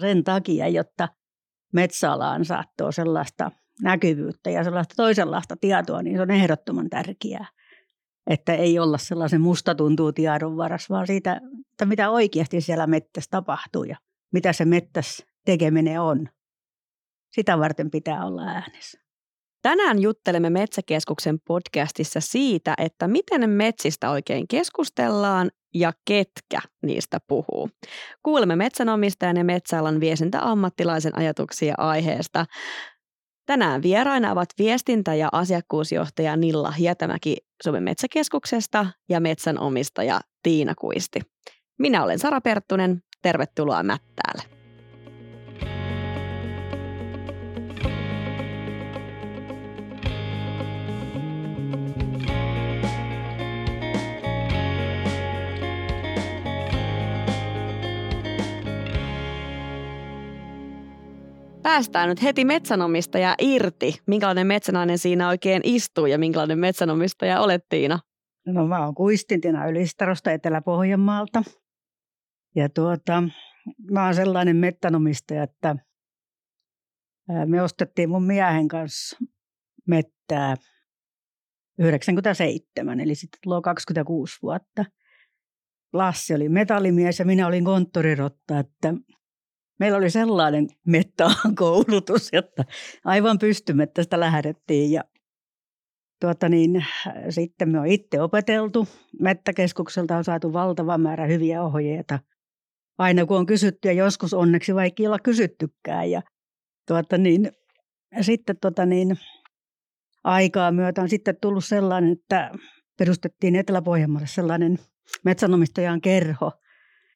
sen takia, jotta metsäalaan saattoo sellaista näkyvyyttä ja sellaista toisenlaista tietoa, niin se on ehdottoman tärkeää. Että ei olla sellaisen musta tuntuu tiedon varas, vaan siitä, että mitä oikeasti siellä mettässä tapahtuu ja mitä se mettäs tekeminen on. Sitä varten pitää olla äänessä. Tänään juttelemme Metsäkeskuksen podcastissa siitä, että miten metsistä oikein keskustellaan ja ketkä niistä puhuu. Kuulemme metsänomistajan ja metsäalan viestintäammattilaisen ajatuksia aiheesta. Tänään vieraina ovat viestintä- ja asiakkuusjohtaja Nilla Hietämäki Suomen metsäkeskuksesta ja metsänomistaja Tiina Kuisti. Minä olen Sara Perttunen. Tervetuloa Mättäälle. Päästään nyt heti metsänomistaja irti. Minkälainen metsänainen siinä oikein istuu ja minkälainen metsänomistaja olet Tiina? No mä oon Kuistintina Ylistarosta Etelä-Pohjanmaalta. Ja tuota, mä oon sellainen mettänomistaja, että me ostettiin mun miehen kanssa mettää 97, eli sitten tulo 26 vuotta. Lassi oli metallimies ja minä olin konttorirotta, että meillä oli sellainen mettäalan koulutus, että aivan pystymettästä lähdettiin ja tuota niin, sitten me on itse opeteltu. Mettäkeskukselta on saatu valtava määrä hyviä ohjeita. Aina kun on kysytty ja joskus onneksi vaikka olla kysyttykään. Ja tuota niin, sitten tuota niin, aikaa myötä on sitten tullut sellainen, että perustettiin Etelä-Pohjanmaalle sellainen metsänomistajan kerho –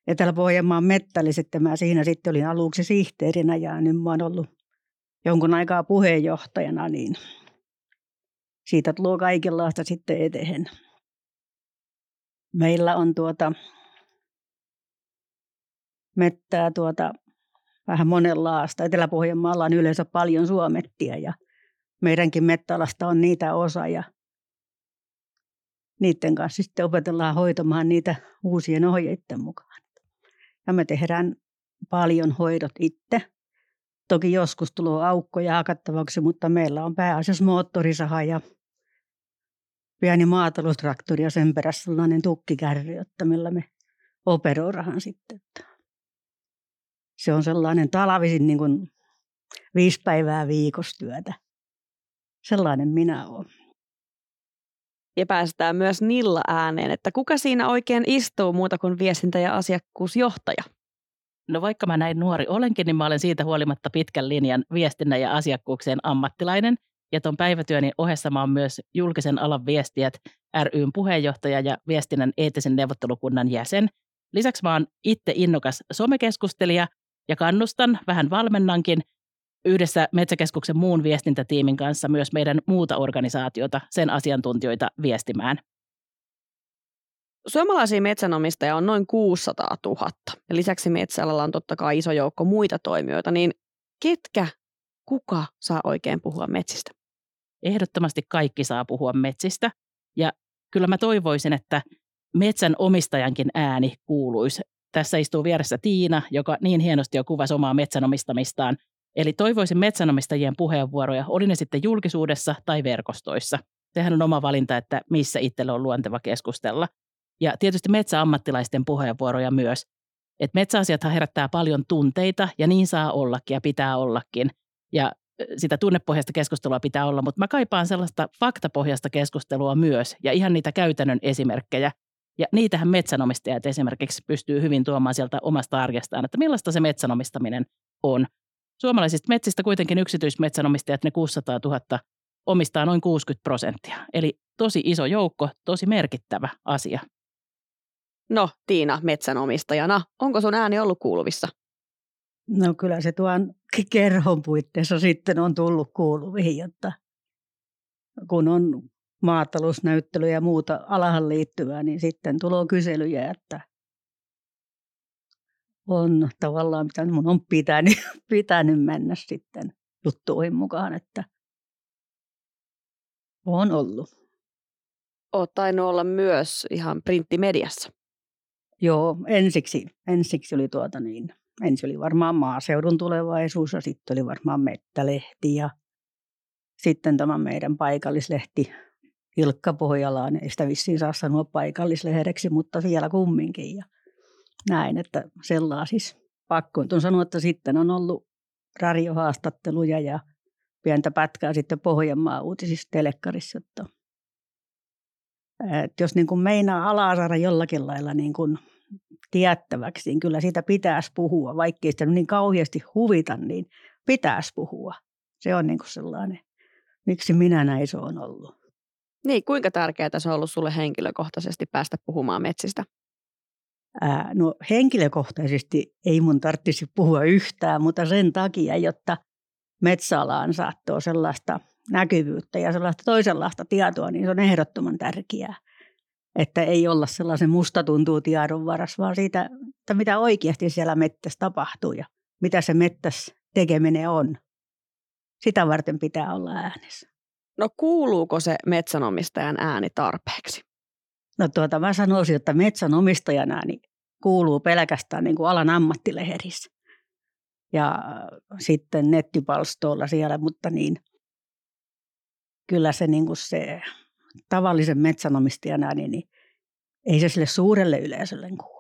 Etelä-Pohjanmaan sitten mä siinä sitten olin aluksi sihteerinä ja nyt mä oon ollut jonkun aikaa puheenjohtajana, niin siitä tulee kaikenlaista sitten eteen. Meillä on tuota mettää tuota vähän monenlaista. Etelä-Pohjanmaalla on yleensä paljon suomettia ja meidänkin mettäalasta on niitä osa ja niiden kanssa sitten opetellaan hoitamaan niitä uusien ohjeiden mukaan. Ja me tehdään paljon hoidot itse. Toki joskus tulee aukkoja hakattavaksi, mutta meillä on pääasiassa moottorisaha ja pieni maataloustraktori ja sen perässä sellainen tukkikärry, jotta millä me operoidaan sitten. Se on sellainen talvisin niin kuin viisi päivää viikossa työtä. Sellainen minä olen. Ja päästään myös Nilla ääneen, että kuka siinä oikein istuu muuta kuin viestintä- ja asiakkuusjohtaja? No vaikka mä näin nuori olenkin, niin mä olen siitä huolimatta pitkän linjan viestinnän ja asiakkuuksien ammattilainen. Ja tuon päivätyöni ohessa mä oon myös julkisen alan viestijät ryn puheenjohtaja ja viestinnän eettisen neuvottelukunnan jäsen. Lisäksi mä oon itse innokas somekeskustelija ja kannustan, vähän valmennankin yhdessä Metsäkeskuksen muun viestintätiimin kanssa myös meidän muuta organisaatiota, sen asiantuntijoita viestimään. Suomalaisia metsänomistajia on noin 600 000. Ja lisäksi metsäalalla on totta kai iso joukko muita toimijoita, niin ketkä, kuka saa oikein puhua metsistä? Ehdottomasti kaikki saa puhua metsistä. Ja kyllä mä toivoisin, että metsän omistajankin ääni kuuluisi. Tässä istuu vieressä Tiina, joka niin hienosti jo kuvasi omaa metsänomistamistaan Eli toivoisin metsänomistajien puheenvuoroja, oli ne sitten julkisuudessa tai verkostoissa. Sehän on oma valinta, että missä itselle on luonteva keskustella. Ja tietysti metsäammattilaisten puheenvuoroja myös. Et metsäasiathan herättää paljon tunteita ja niin saa ollakin ja pitää ollakin. Ja sitä tunnepohjaista keskustelua pitää olla, mutta mä kaipaan sellaista faktapohjaista keskustelua myös ja ihan niitä käytännön esimerkkejä. Ja niitähän metsänomistajat esimerkiksi pystyy hyvin tuomaan sieltä omasta arjestaan, että millaista se metsänomistaminen on. Suomalaisista metsistä kuitenkin yksityismetsänomistajat, ne 600 000, omistaa noin 60 prosenttia. Eli tosi iso joukko, tosi merkittävä asia. No Tiina metsänomistajana, onko sun ääni ollut kuuluvissa? No kyllä se tuon kerhon puitteissa sitten on tullut kuuluviin, jotta kun on maatalousnäyttelyjä ja muuta alahan liittyvää, niin sitten tulee kyselyjä, että on tavallaan, mitä mun on pitänyt, pitänyt mennä sitten juttuihin mukaan, että on ollut. Olet tainnut olla myös ihan printtimediassa. Joo, ensiksi, ensiksi oli tuota niin, ensin oli varmaan maaseudun tulevaisuus ja sitten oli varmaan Mettälehti ja sitten tämä meidän paikallislehti Ilkka Pohjalaan. Ei sitä vissiin saa sanoa paikallislehdeksi, mutta vielä kumminkin. Ja näin, että siis Pakko on sanoa, että sitten on ollut radiohaastatteluja ja pientä pätkää sitten Pohjanmaa uutisissa telekkarissa. Että, että jos niin kuin meinaa alaa saada jollakin lailla niin kuin tiettäväksi, niin kyllä siitä pitäisi puhua. Vaikkei sitä niin kauheasti huvita, niin pitäisi puhua. Se on niin kuin sellainen, miksi minä näin se on ollut. Niin, kuinka tärkeää se on ollut sulle henkilökohtaisesti päästä puhumaan metsistä? No henkilökohtaisesti ei mun tarvitsisi puhua yhtään, mutta sen takia, jotta metsäalaan saattoo sellaista näkyvyyttä ja sellaista toisenlaista tietoa, niin se on ehdottoman tärkeää. Että ei olla sellaisen musta tuntuu tiedon varas, vaan siitä, että mitä oikeasti siellä mettässä tapahtuu ja mitä se mettäs tekeminen on. Sitä varten pitää olla äänessä. No kuuluuko se metsänomistajan ääni tarpeeksi? No tuota, mä sanoisin, että metsänomistajan ääni kuuluu pelkästään niin kuin alan ammattilehdissä. Ja sitten nettipalstoilla siellä, mutta niin kyllä se, niin kuin se tavallisen metsänomistajan ääni, niin ei se sille suurelle yleisölle kuulu.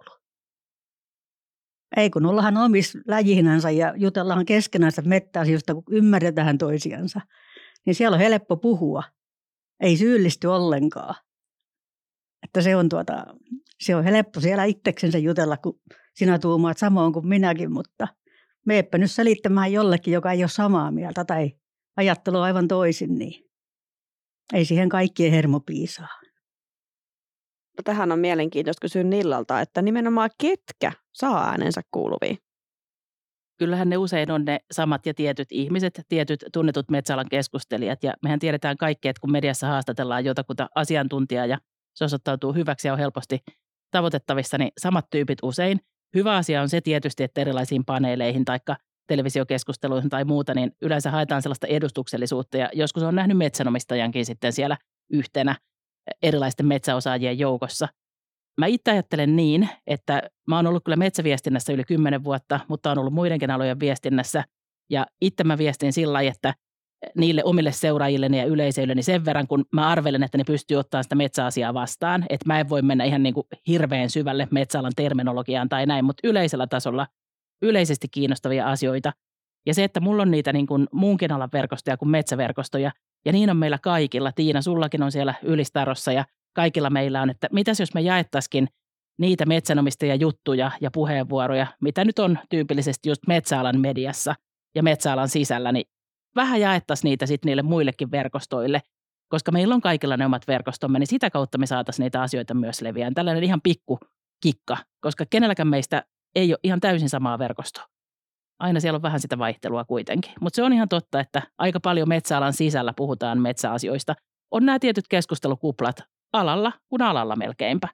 Ei kun ollaan omissa läjihinänsä ja jutellaan keskenänsä mettäasioista, kun ymmärretään toisiansa, niin siellä on helppo puhua. Ei syyllisty ollenkaan. Että se on, tuota, se on helppo siellä itseksensä jutella, kun sinä tuumaat samoin kuin minäkin, mutta meepä nyt selittämään jollekin, joka ei ole samaa mieltä tai ajattelu aivan toisin, niin ei siihen kaikkien hermo piisaa. No, tähän on mielenkiintoista kysyä Nillalta, että nimenomaan ketkä saa äänensä kuuluviin? Kyllähän ne usein on ne samat ja tietyt ihmiset, tietyt tunnetut metsäalan keskustelijat. Ja mehän tiedetään kaikki, että kun mediassa haastatellaan jotakuta asiantuntijaa ja se osoittautuu hyväksi ja on helposti tavoitettavissa, niin samat tyypit usein. Hyvä asia on se tietysti, että erilaisiin paneeleihin tai televisiokeskusteluihin tai muuta, niin yleensä haetaan sellaista edustuksellisuutta ja joskus on nähnyt metsänomistajankin sitten siellä yhtenä erilaisten metsäosaajien joukossa. Mä itse ajattelen niin, että mä oon ollut kyllä metsäviestinnässä yli kymmenen vuotta, mutta on ollut muidenkin alojen viestinnässä ja itse mä viestin sillä lailla, että niille omille seuraajilleni ja yleisöilleni sen verran, kun mä arvelen, että ne pystyy ottamaan sitä metsäasiaa vastaan. Että mä en voi mennä ihan niin kuin hirveän syvälle metsäalan terminologiaan tai näin, mutta yleisellä tasolla yleisesti kiinnostavia asioita. Ja se, että mulla on niitä niin kuin muunkin alan verkostoja kuin metsäverkostoja, ja niin on meillä kaikilla. Tiina, sullakin on siellä Ylistarossa ja kaikilla meillä on, että mitäs jos me jaettaisikin niitä metsänomistajia juttuja ja puheenvuoroja, mitä nyt on tyypillisesti just metsäalan mediassa ja metsäalan sisällä, niin vähän jaettaisiin niitä sitten niille muillekin verkostoille, koska meillä on kaikilla ne omat verkostomme, niin sitä kautta me saataisiin niitä asioita myös leviään. Tällainen ihan pikku kikka, koska kenelläkään meistä ei ole ihan täysin samaa verkostoa. Aina siellä on vähän sitä vaihtelua kuitenkin. Mutta se on ihan totta, että aika paljon metsäalan sisällä puhutaan metsäasioista. On nämä tietyt keskustelukuplat alalla kuin alalla melkeinpä.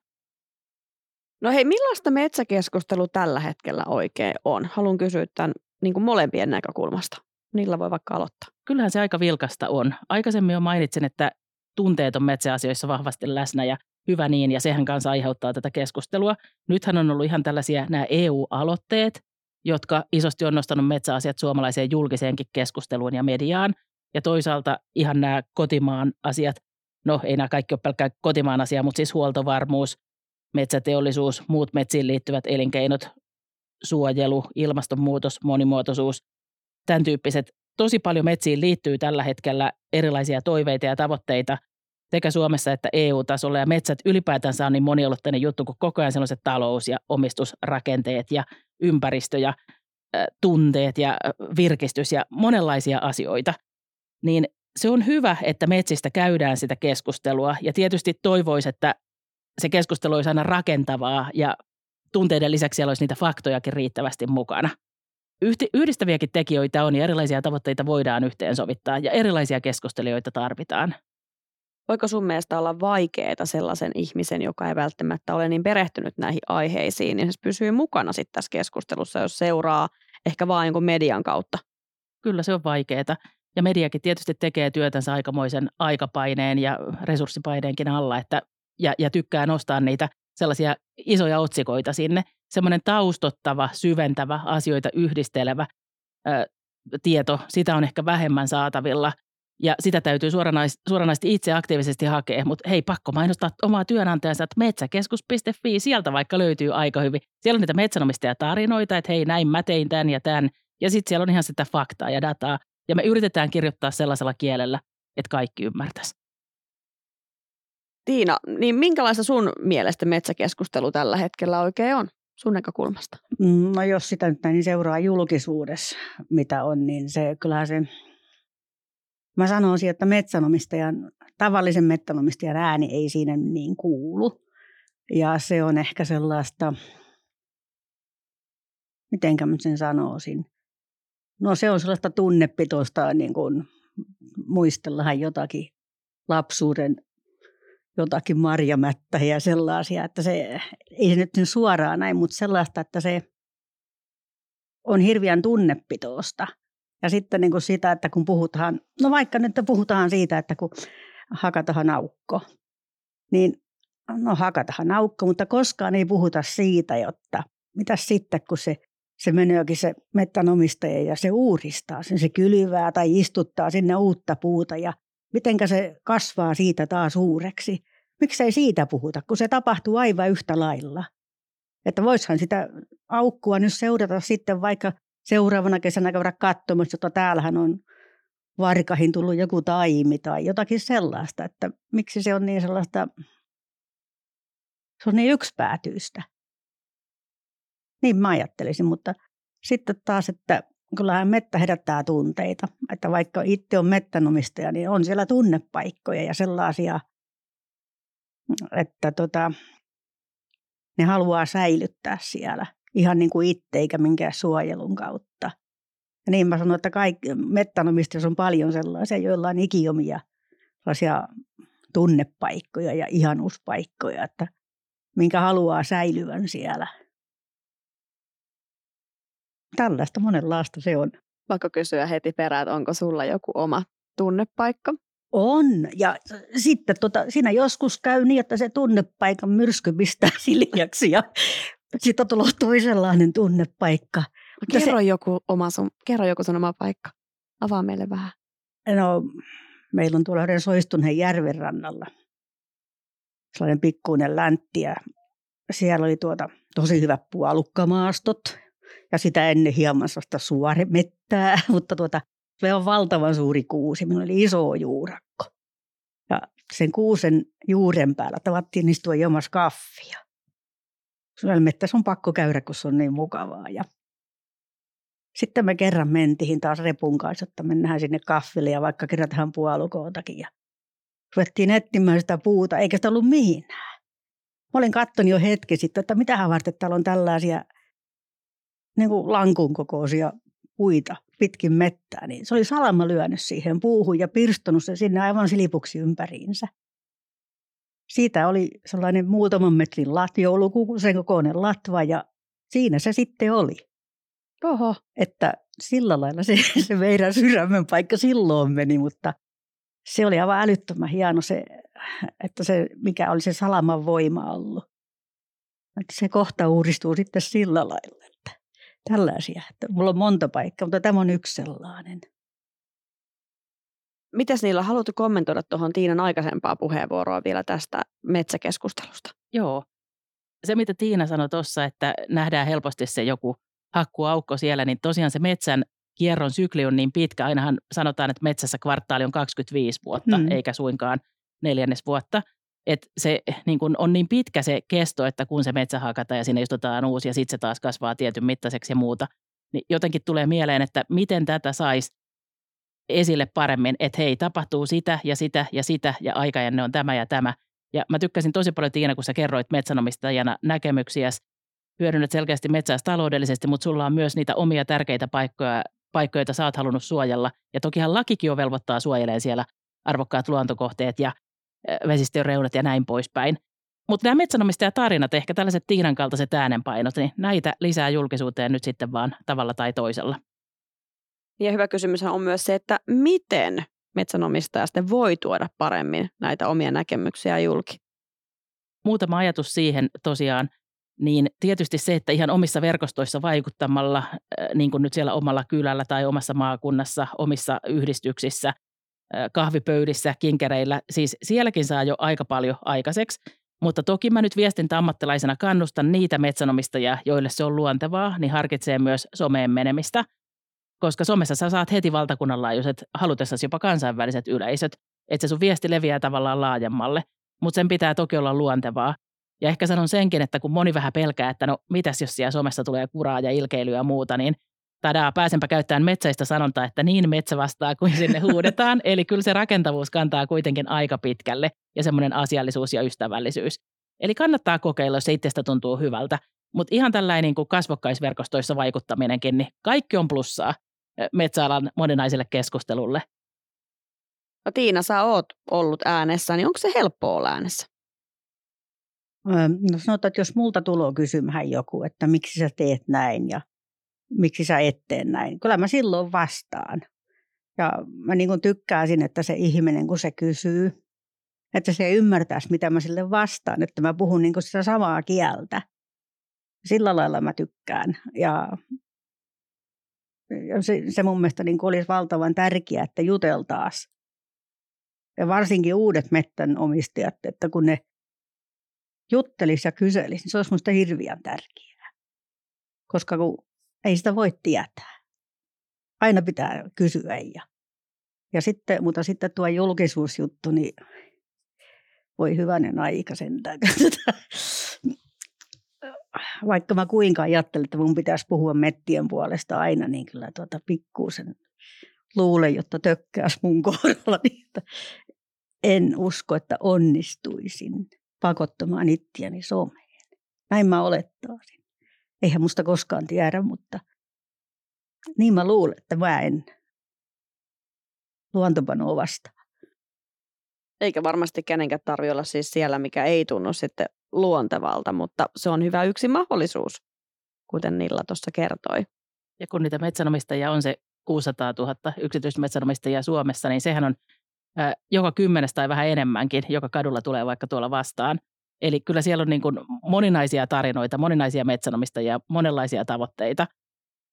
No hei, millaista metsäkeskustelu tällä hetkellä oikein on? Haluan kysyä tämän niin kuin molempien näkökulmasta. Niillä voi vaikka aloittaa. Kyllähän se aika vilkasta on. Aikaisemmin jo mainitsin, että tunteet on metsäasioissa vahvasti läsnä ja hyvä niin, ja sehän kanssa aiheuttaa tätä keskustelua. Nythän on ollut ihan tällaisia nämä EU-aloitteet, jotka isosti on nostanut metsäasiat suomalaiseen julkiseenkin keskusteluun ja mediaan. Ja toisaalta ihan nämä kotimaan asiat, no ei nämä kaikki ole pelkkää kotimaan asia, mutta siis huoltovarmuus, metsäteollisuus, muut metsiin liittyvät elinkeinot, suojelu, ilmastonmuutos, monimuotoisuus, tämän tyyppiset. Tosi paljon metsiin liittyy tällä hetkellä erilaisia toiveita ja tavoitteita sekä Suomessa että EU-tasolla. Ja metsät ylipäätänsä on niin moniulotteinen juttu, kun koko ajan sellaiset talous- ja omistusrakenteet ja ympäristö ja tunteet ja virkistys ja monenlaisia asioita. Niin se on hyvä, että metsistä käydään sitä keskustelua ja tietysti toivoisi, että se keskustelu olisi aina rakentavaa ja tunteiden lisäksi siellä olisi niitä faktojakin riittävästi mukana. Yhdistäviäkin tekijöitä on ja erilaisia tavoitteita voidaan yhteensovittaa ja erilaisia keskustelijoita tarvitaan. Voiko sun mielestä olla vaikeaa sellaisen ihmisen, joka ei välttämättä ole niin perehtynyt näihin aiheisiin, niin se pysyy mukana sitten tässä keskustelussa, jos seuraa ehkä vain jonkun median kautta? Kyllä se on vaikeaa. Ja mediakin tietysti tekee työtänsä aikamoisen aikapaineen ja resurssipaineenkin alla, että, ja, ja tykkää nostaa niitä sellaisia isoja otsikoita sinne. Semmoinen taustottava, syventävä, asioita yhdistelevä ö, tieto, sitä on ehkä vähemmän saatavilla – ja sitä täytyy suoranais, suoranaisesti itse aktiivisesti hakea, mutta hei, pakko mainostaa omaa työnantajansa, että metsäkeskus.fi, sieltä vaikka löytyy aika hyvin. Siellä on niitä metsänomistajatarinoita, että hei, näin mä tein tämän ja tämän. Ja sitten siellä on ihan sitä faktaa ja dataa. Ja me yritetään kirjoittaa sellaisella kielellä, että kaikki ymmärtäisi. Tiina, niin minkälaista sun mielestä metsäkeskustelu tällä hetkellä oikein on sun näkökulmasta? Mm, no jos sitä nyt niin seuraa julkisuudessa, mitä on, niin se kyllähän se Mä sanoisin, että metsänomistajan, tavallisen metsänomistajan ääni ei siinä niin kuulu. Ja se on ehkä sellaista, mitenkä mä sen sanoisin. No se on sellaista tunnepitoista, niin kuin muistellaan jotakin lapsuuden jotakin marjamättä ja sellaisia, että se ei se nyt suoraan näin, mutta sellaista, että se on hirveän tunnepitoista – ja sitten niin kuin sitä, että kun puhutaan, no vaikka nyt puhutaan siitä, että kun hakataan aukko, niin no hakataan aukko, mutta koskaan ei puhuta siitä, jotta mitä sitten, kun se, se meneekin se mettänomistaja ja se uudistaa sen, se kylvää tai istuttaa sinne uutta puuta ja mitenkä se kasvaa siitä taas suureksi. Miksei siitä puhuta, kun se tapahtuu aivan yhtä lailla. Että voishan sitä aukkua nyt seurata sitten vaikka seuraavana kesänä käydä katsomassa, että täällähän on varkahin tullut joku taimi tai jotakin sellaista, että miksi se on niin sellaista, se on niin yksipäätyistä. Niin mä ajattelisin, mutta sitten taas, että kyllähän mettä herättää tunteita. Että vaikka itse on mettänomistaja, niin on siellä tunnepaikkoja ja sellaisia, että tota, ne haluaa säilyttää siellä ihan niin kuin itse eikä minkään suojelun kautta. Ja niin mä sanon, että kaikki, mettänomistajissa on paljon sellaisia, joilla on ikiomia sellaisia tunnepaikkoja ja ihanuuspaikkoja, että minkä haluaa säilyvän siellä. Tällaista monenlaista se on. Vaikka kysyä heti perään, että onko sulla joku oma tunnepaikka? On. Ja sitten tota, siinä joskus käy niin, että se tunnepaikan myrsky pistää siljaksi ja siitä tulee toisenlainen tunnepaikka. No, kerro, se, joku oma sun, kerro joku sun oma paikka. Avaa meille vähän. No, meillä on tuolla yhden Soistuneen järven rannalla sellainen pikkuinen läntti ja siellä oli tuota, tosi hyvät puolukkamaastot ja sitä ennen hieman sellaista suoremettää, mutta tuota, se on valtavan suuri kuusi. Minulla oli iso juurakko. Ja sen kuusen juuren päällä tavattiin istua jomassa kaffia. Mettässä on pakko käydä, kun se on niin mukavaa. Ja sitten me kerran mentiin taas repun kanssa, että mennään sinne kaffille ja vaikka kerätään puolukootakin. Ja ruvettiin etsimään sitä puuta, eikä sitä ollut mihinään. Mä olin katsonut jo hetki sitten, että mitä varten täällä on tällaisia niin kuin lankun kokoisia puita pitkin mettää. Niin se oli salama lyönyt siihen puuhun ja pirstonut se sinne aivan silipuksi ympäriinsä. Siitä oli sellainen muutaman metrin lat, joulukuusen kokoinen latva ja siinä se sitten oli. Oho. Että sillä lailla se, se meidän sydämen paikka silloin meni, mutta se oli aivan älyttömän hieno se, että se, mikä oli se salaman voima ollut. Että se kohta uudistuu sitten sillä lailla, että tällaisia. Että mulla on monta paikkaa, mutta tämä on yksi sellainen. Mitäs niillä haluatko kommentoida tuohon Tiinan aikaisempaa puheenvuoroa vielä tästä metsäkeskustelusta? Joo. Se, mitä Tiina sanoi tuossa, että nähdään helposti se joku hakkuaukko siellä, niin tosiaan se metsän kierron sykli on niin pitkä. Ainahan sanotaan, että metsässä kvartaali on 25 vuotta, mm. eikä suinkaan neljännes vuotta. Et se niin kun on niin pitkä se kesto, että kun se metsä hakataan ja sinne istutaan uusi ja sitten se taas kasvaa tietyn mittaiseksi ja muuta, niin jotenkin tulee mieleen, että miten tätä saisi esille paremmin, että hei, tapahtuu sitä ja sitä ja sitä ja aikajänne on tämä ja tämä. Ja mä tykkäsin tosi paljon Tiina, kun sä kerroit metsänomistajana näkemyksiä, hyödynnät selkeästi metsää taloudellisesti, mutta sulla on myös niitä omia tärkeitä paikkoja, paikkoja, joita sä oot halunnut suojella. Ja tokihan lakikin jo velvoittaa suojelemaan siellä arvokkaat luontokohteet ja vesistöjen reunat ja näin poispäin. Mutta nämä metsänomistajatarinat, ehkä tällaiset Tiinan kaltaiset äänenpainot, niin näitä lisää julkisuuteen nyt sitten vaan tavalla tai toisella. Ja hyvä kysymys on myös se, että miten metsänomistaja sitten voi tuoda paremmin näitä omia näkemyksiä julki. Muutama ajatus siihen tosiaan. niin tietysti se, että ihan omissa verkostoissa vaikuttamalla, niin kuin nyt siellä omalla kylällä tai omassa maakunnassa, omissa yhdistyksissä, kahvipöydissä, kinkereillä, siis sielläkin saa jo aika paljon aikaiseksi. Mutta toki mä nyt viestintäammattilaisena kannustan niitä metsänomistajia, joille se on luontevaa, niin harkitsee myös someen menemistä, koska somessa sä saat heti valtakunnan laajuiset, halutessasi jopa kansainväliset yleisöt, että se sun viesti leviää tavallaan laajemmalle, mutta sen pitää toki olla luontevaa. Ja ehkä sanon senkin, että kun moni vähän pelkää, että no mitäs jos siellä somessa tulee kuraa ja ilkeilyä ja muuta, niin tadaa, pääsenpä käyttämään metsäistä sanontaa, että niin metsä vastaa kuin sinne huudetaan. Eli kyllä se rakentavuus kantaa kuitenkin aika pitkälle ja semmoinen asiallisuus ja ystävällisyys. Eli kannattaa kokeilla, jos se itsestä tuntuu hyvältä. Mutta ihan tällainen niin kuin kasvokkaisverkostoissa vaikuttaminenkin, niin kaikki on plussaa metsäalan moninaiselle keskustelulle. No Tiina, sä oot ollut äänessä, niin onko se helppo olla äänessä? No sanotaan, että jos multa tulee kysymään joku, että miksi sä teet näin ja miksi sä et tee näin. Kyllä mä silloin vastaan. Ja mä niin tykkäisin, että se ihminen, kun se kysyy, että se ymmärtäisi, mitä mä sille vastaan, että mä puhun niin sitä samaa kieltä. Sillä lailla mä tykkään. Ja se, se mun mielestä niin olisi valtavan tärkeää, että juteltaas. Ja varsinkin uudet mettän omistajat, että kun ne juttelis ja kyselis, niin se olisi minusta hirveän tärkeää. Koska kun ei sitä voi tietää. Aina pitää kysyä. Ja, ja sitten, mutta sitten tuo julkisuusjuttu, niin voi hyvänen aika sentään. Vaikka mä kuinka ajattelen, että mun pitäisi puhua mettien puolesta aina, niin kyllä tuota pikkuusen luulen, jotta tökkääs mun kohdalla. Niin en usko, että onnistuisin pakottamaan ittiäni someen. Näin mä olettaisin. Eihän musta koskaan tiedä, mutta niin mä luulen, että mä en luontopanoa vastaan. Eikä varmasti kenenkään tarvitse olla siis siellä, mikä ei tunnu sitten luontevalta, mutta se on hyvä yksi mahdollisuus, kuten Nilla tuossa kertoi. Ja kun niitä metsänomistajia on se 600 000 yksityismetsänomistajia Suomessa, niin sehän on äh, joka kymmenes tai vähän enemmänkin, joka kadulla tulee vaikka tuolla vastaan. Eli kyllä siellä on niin kuin moninaisia tarinoita, moninaisia metsänomistajia, monenlaisia tavoitteita.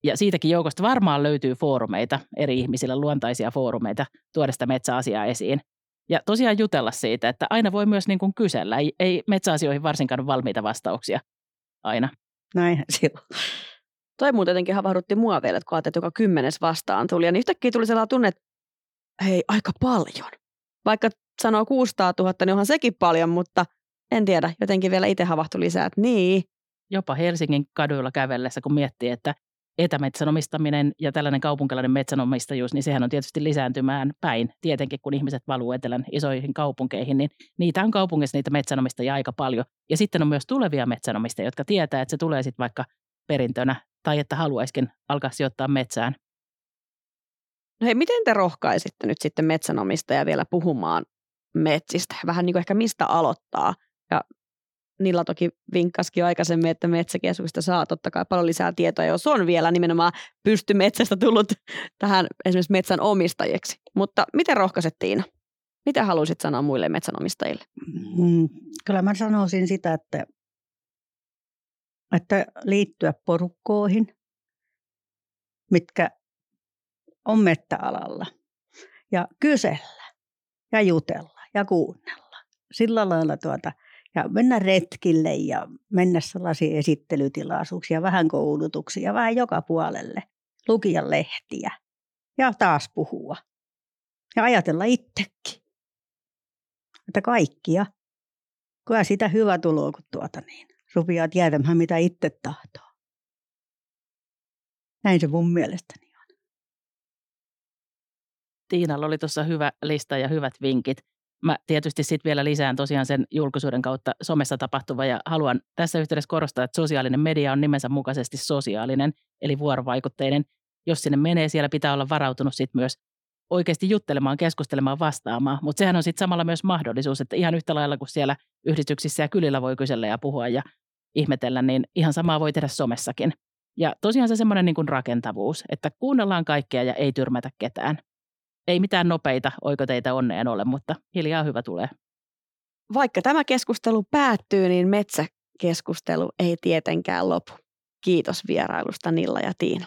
Ja siitäkin joukosta varmaan löytyy foorumeita eri ihmisille, luontaisia foorumeita tuoda sitä metsäasiaa esiin. Ja tosiaan jutella siitä, että aina voi myös niin kuin kysellä. Ei, ei metsäasioihin varsinkaan valmiita vastauksia aina. Näin on. Toi muuten jotenkin havahdutti mua vielä, että kun että joka kymmenes vastaan tuli. Ja niin yhtäkkiä tuli sellainen tunne, että hei, aika paljon. Vaikka sanoo 600 000, niin onhan sekin paljon, mutta – en tiedä, jotenkin vielä itse havahtu lisää, että niin. Jopa Helsingin kaduilla kävellessä, kun miettii, että etämetsänomistaminen ja tällainen kaupunkilainen metsänomistajuus, niin sehän on tietysti lisääntymään päin. Tietenkin, kun ihmiset valuu etelän isoihin kaupunkeihin, niin niitä on kaupungissa niitä metsänomistajia aika paljon. Ja sitten on myös tulevia metsänomistajia, jotka tietää, että se tulee sitten vaikka perintönä tai että haluaisikin alkaa sijoittaa metsään. No hei, miten te rohkaisitte nyt sitten metsänomistajia vielä puhumaan metsistä? Vähän niin kuin ehkä mistä aloittaa? Ja Nilla toki vinkkasikin aikaisemmin, että metsäkeskuksesta saa totta kai paljon lisää tietoa, jos on vielä nimenomaan pysty metsästä tullut tähän esimerkiksi metsän omistajiksi. Mutta miten rohkaiset Tiina? Mitä haluaisit sanoa muille metsänomistajille? Mm, kyllä mä sanoisin sitä, että, että liittyä porukkoihin, mitkä on mettäalalla ja kysellä ja jutella ja kuunnella. Sillä lailla tuota, ja mennä retkille ja mennä sellaisiin esittelytilaisuuksia, vähän koulutuksia, vähän joka puolelle, lukia lehtiä ja taas puhua. Ja ajatella itsekin, että kaikkia. Kyllä sitä hyvä tuloa, kun tuota niin, rupeaa tietämään, mitä itse tahtoo. Näin se mun mielestäni on. Tiinalla oli tuossa hyvä lista ja hyvät vinkit. Mä tietysti sitten vielä lisään tosiaan sen julkisuuden kautta somessa tapahtuva ja haluan tässä yhteydessä korostaa, että sosiaalinen media on nimensä mukaisesti sosiaalinen, eli vuorovaikutteinen. Jos sinne menee, siellä pitää olla varautunut sitten myös oikeasti juttelemaan, keskustelemaan, vastaamaan. Mutta sehän on sitten samalla myös mahdollisuus, että ihan yhtä lailla kuin siellä yhdistyksissä ja kylillä voi kysellä ja puhua ja ihmetellä, niin ihan samaa voi tehdä somessakin. Ja tosiaan se semmoinen niin rakentavuus, että kuunnellaan kaikkea ja ei tyrmätä ketään ei mitään nopeita oikoteita onneen ole, mutta hiljaa hyvä tulee. Vaikka tämä keskustelu päättyy, niin metsä keskustelu ei tietenkään lopu. Kiitos vierailusta Nilla ja Tiina.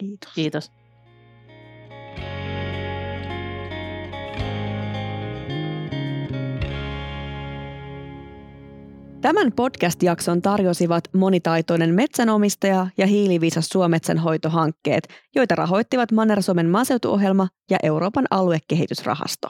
Kiitos. Kiitos. Tämän podcast-jakson tarjosivat monitaitoinen metsänomistaja ja hiiliviisas suometsän hoitohankkeet, joita rahoittivat Manner-Suomen maaseutuohjelma ja Euroopan aluekehitysrahasto.